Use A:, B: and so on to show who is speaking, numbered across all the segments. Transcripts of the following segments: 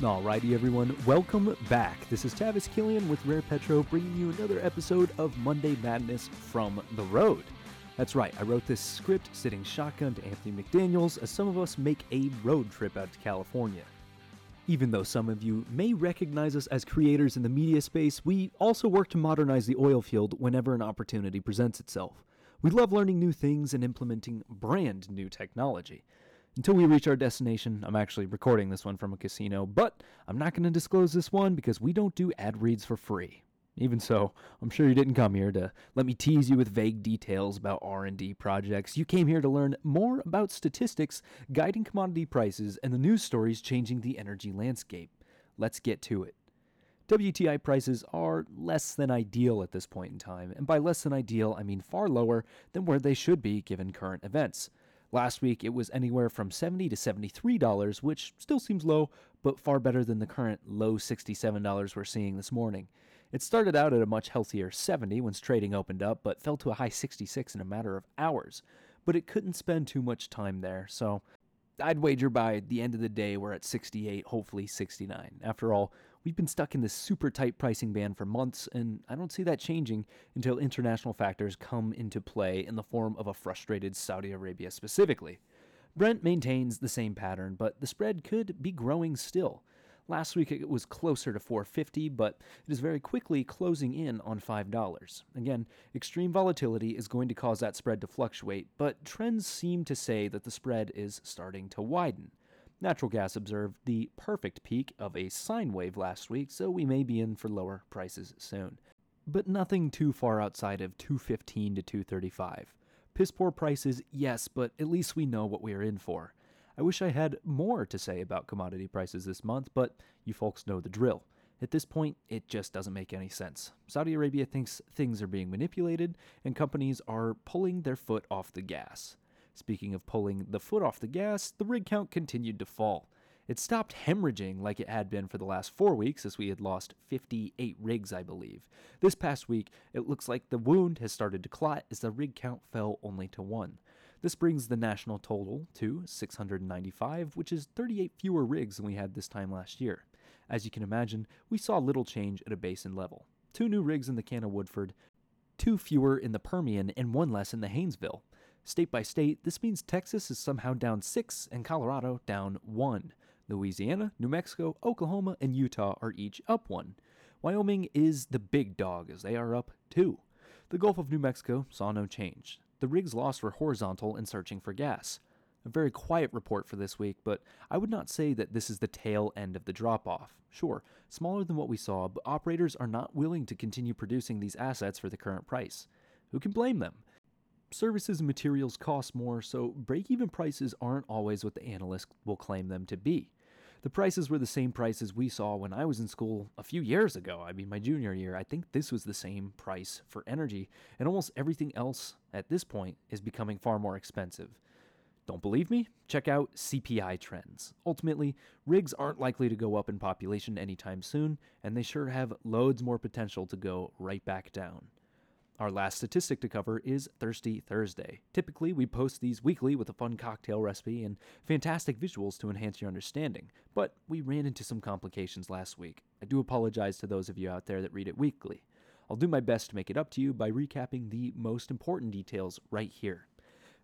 A: Alrighty, everyone, welcome back. This is Tavis Killian with Rare Petro bringing you another episode of Monday Madness from the road. That's right, I wrote this script sitting shotgun to Anthony McDaniels as some of us make a road trip out to California. Even though some of you may recognize us as creators in the media space, we also work to modernize the oil field whenever an opportunity presents itself. We love learning new things and implementing brand new technology. Until we reach our destination, I'm actually recording this one from a casino, but I'm not going to disclose this one because we don't do ad reads for free. Even so, I'm sure you didn't come here to let me tease you with vague details about R&D projects. You came here to learn more about statistics guiding commodity prices and the news stories changing the energy landscape. Let's get to it. WTI prices are less than ideal at this point in time, and by less than ideal, I mean far lower than where they should be given current events. Last week it was anywhere from 70 to $73, which still seems low, but far better than the current low $67 we're seeing this morning. It started out at a much healthier 70 once trading opened up, but fell to a high 66 in a matter of hours. But it couldn't spend too much time there, so I'd wager by the end of the day we're at 68, hopefully 69. After all, we've been stuck in this super tight pricing band for months, and I don't see that changing until international factors come into play in the form of a frustrated Saudi Arabia specifically. Brent maintains the same pattern, but the spread could be growing still. Last week it was closer to 450, but it is very quickly closing in on $5. Again, extreme volatility is going to cause that spread to fluctuate, but trends seem to say that the spread is starting to widen. Natural gas observed the perfect peak of a sine wave last week, so we may be in for lower prices soon. But nothing too far outside of 215 to 235. Piss poor prices, yes, but at least we know what we are in for. I wish I had more to say about commodity prices this month, but you folks know the drill. At this point, it just doesn't make any sense. Saudi Arabia thinks things are being manipulated, and companies are pulling their foot off the gas. Speaking of pulling the foot off the gas, the rig count continued to fall. It stopped hemorrhaging like it had been for the last four weeks, as we had lost 58 rigs, I believe. This past week, it looks like the wound has started to clot as the rig count fell only to one. This brings the national total to 695, which is 38 fewer rigs than we had this time last year. As you can imagine, we saw little change at a basin level. Two new rigs in the Cana Woodford, two fewer in the Permian, and one less in the Haynesville. State by state, this means Texas is somehow down six and Colorado down one. Louisiana, New Mexico, Oklahoma, and Utah are each up one. Wyoming is the big dog as they are up two. The Gulf of New Mexico saw no change. The rigs lost were horizontal and searching for gas. A very quiet report for this week, but I would not say that this is the tail end of the drop off. Sure, smaller than what we saw, but operators are not willing to continue producing these assets for the current price. Who can blame them? Services and materials cost more, so break even prices aren't always what the analysts will claim them to be. The prices were the same prices we saw when I was in school a few years ago. I mean, my junior year, I think this was the same price for energy, and almost everything else at this point is becoming far more expensive. Don't believe me? Check out CPI trends. Ultimately, rigs aren't likely to go up in population anytime soon, and they sure have loads more potential to go right back down. Our last statistic to cover is Thirsty Thursday. Typically, we post these weekly with a fun cocktail recipe and fantastic visuals to enhance your understanding, but we ran into some complications last week. I do apologize to those of you out there that read it weekly. I'll do my best to make it up to you by recapping the most important details right here.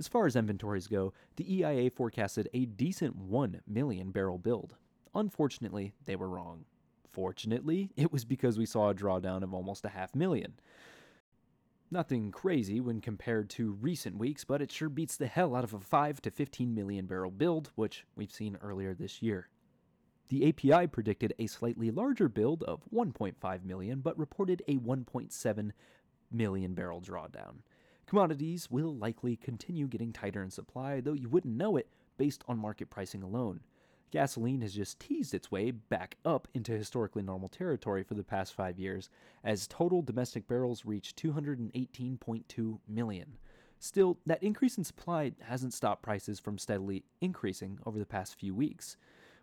A: As far as inventories go, the EIA forecasted a decent 1 million barrel build. Unfortunately, they were wrong. Fortunately, it was because we saw a drawdown of almost a half million. Nothing crazy when compared to recent weeks, but it sure beats the hell out of a 5 to 15 million barrel build, which we've seen earlier this year. The API predicted a slightly larger build of 1.5 million, but reported a 1.7 million barrel drawdown. Commodities will likely continue getting tighter in supply, though you wouldn't know it based on market pricing alone. Gasoline has just teased its way back up into historically normal territory for the past five years, as total domestic barrels reach 218.2 million. Still, that increase in supply hasn't stopped prices from steadily increasing over the past few weeks.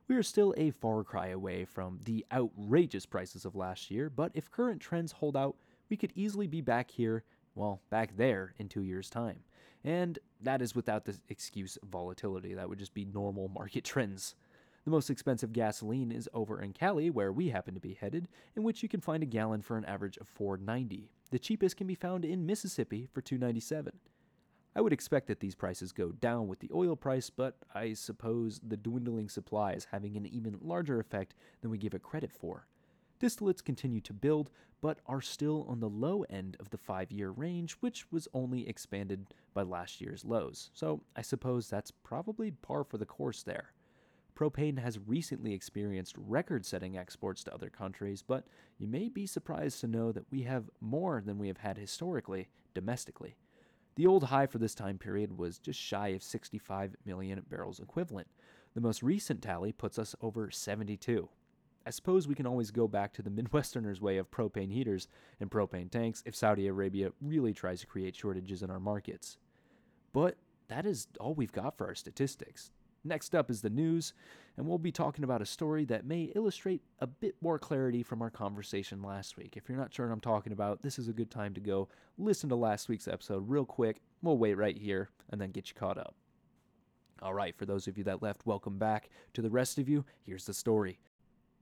A: We are still a far cry away from the outrageous prices of last year, but if current trends hold out, we could easily be back here, well, back there in two years' time. And that is without the excuse of volatility. That would just be normal market trends. The most expensive gasoline is over in Cali, where we happen to be headed, in which you can find a gallon for an average of 4.90. The cheapest can be found in Mississippi for 2.97. I would expect that these prices go down with the oil price, but I suppose the dwindling supply is having an even larger effect than we give it credit for. Distillates continue to build, but are still on the low end of the five year range, which was only expanded by last year's lows. So I suppose that's probably par for the course there. Propane has recently experienced record setting exports to other countries, but you may be surprised to know that we have more than we have had historically domestically. The old high for this time period was just shy of 65 million barrels equivalent. The most recent tally puts us over 72. I suppose we can always go back to the Midwesterners' way of propane heaters and propane tanks if Saudi Arabia really tries to create shortages in our markets. But that is all we've got for our statistics. Next up is the news, and we'll be talking about a story that may illustrate a bit more clarity from our conversation last week. If you're not sure what I'm talking about, this is a good time to go listen to last week's episode real quick. We'll wait right here and then get you caught up. All right, for those of you that left, welcome back. To the rest of you, here's the story.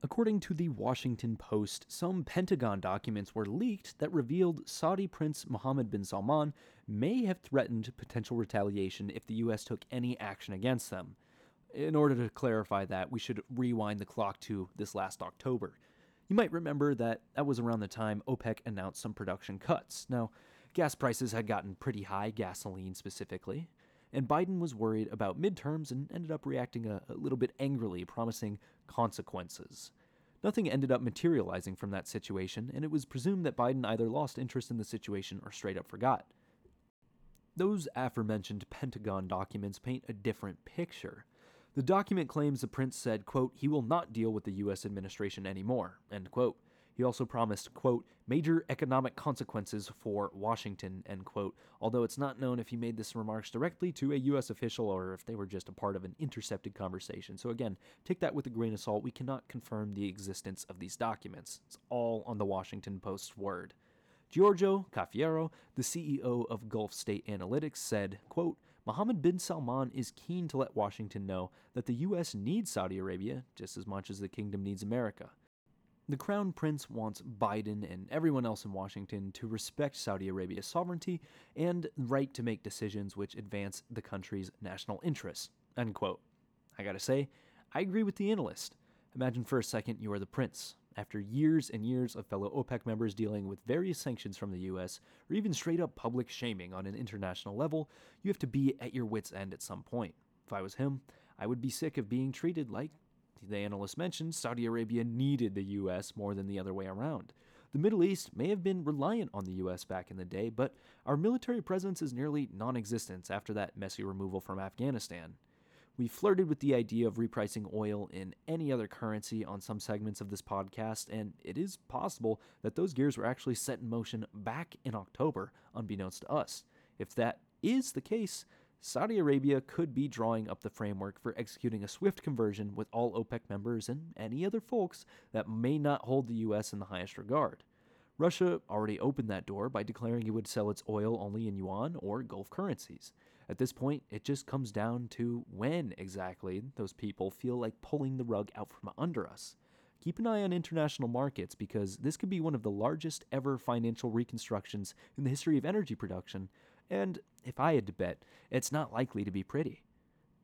A: According to the Washington Post, some Pentagon documents were leaked that revealed Saudi Prince Mohammed bin Salman may have threatened potential retaliation if the U.S. took any action against them. In order to clarify that, we should rewind the clock to this last October. You might remember that that was around the time OPEC announced some production cuts. Now, gas prices had gotten pretty high, gasoline specifically, and Biden was worried about midterms and ended up reacting a, a, little bit angrily, promising consequences. Nothing ended up materializing from that situation, and it was presumed that Biden either lost interest in the situation or straight up forgot. Those aforementioned Pentagon documents paint a different picture. The document claims the prince said, quote, he will not deal with the U.S. administration anymore, end quote. He also promised, quote, major economic consequences for Washington, end quote, although it's not known if he made this remarks directly to a U.S. official or if they were just a part of an intercepted conversation. So again, take that with a grain of salt. We cannot confirm the existence of these documents. It's all on the Washington Post's word. Giorgio Cafiero, the CEO of Gulf State Analytics, said, quote, Mohammed bin Salman is keen to let Washington know that the U.S. needs Saudi Arabia just as much as the kingdom needs America. The Crown Prince wants Biden and everyone else in Washington to respect Saudi Arabia's sovereignty and right to make decisions which advance the country's national interests. I gotta say, I agree with the analyst. Imagine for a second you are the prince. After years and years of fellow OPEC members dealing with various sanctions from the US, or even straight up public shaming on an international level, you have to be at your wits' end at some point. If I was him, I would be sick of being treated like the analyst mentioned Saudi Arabia needed the US more than the other way around. The Middle East may have been reliant on the US back in the day, but our military presence is nearly non existent after that messy removal from Afghanistan. We flirted with the idea of repricing oil in any other currency on some segments of this podcast, and it is possible that those gears were actually set in motion back in October, unbeknownst to us. If that is the case, Saudi Arabia could be drawing up the framework for executing a swift conversion with all OPEC members and any other folks that may not hold the U.S. in the highest regard. Russia already opened that door by declaring it would sell its oil only in yuan or Gulf currencies. At this point, it just comes down to when exactly those people feel like pulling the rug out from under us. Keep an eye on international markets because this could be one of the largest ever financial reconstructions in the history of energy production, and if I had to bet, it's not likely to be pretty.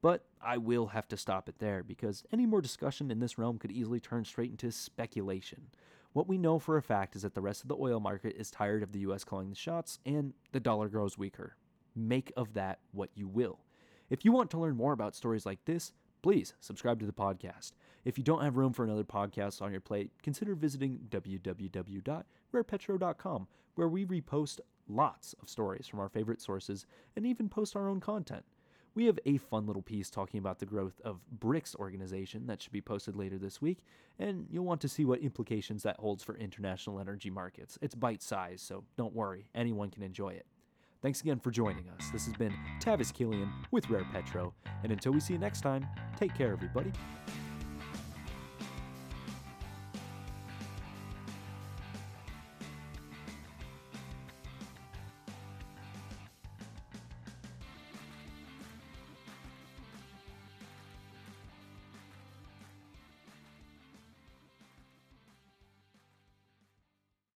A: But I will have to stop it there because any more discussion in this realm could easily turn straight into speculation. What we know for a fact is that the rest of the oil market is tired of the US calling the shots and the dollar grows weaker. Make of that what you will. If you want to learn more about stories like this, please subscribe to the podcast. If you don't have room for another podcast on your plate, consider visiting www.rarepetro.com, where we repost lots of stories from our favorite sources and even post our own content. We have a fun little piece talking about the growth of BRICS organization that should be posted later this week, and you'll want to see what implications that holds for international energy markets. It's bite sized, so don't worry, anyone can enjoy it. Thanks again for joining us. This has been Tavis Killian with Rare Petro, and until we see you next time, take care, everybody.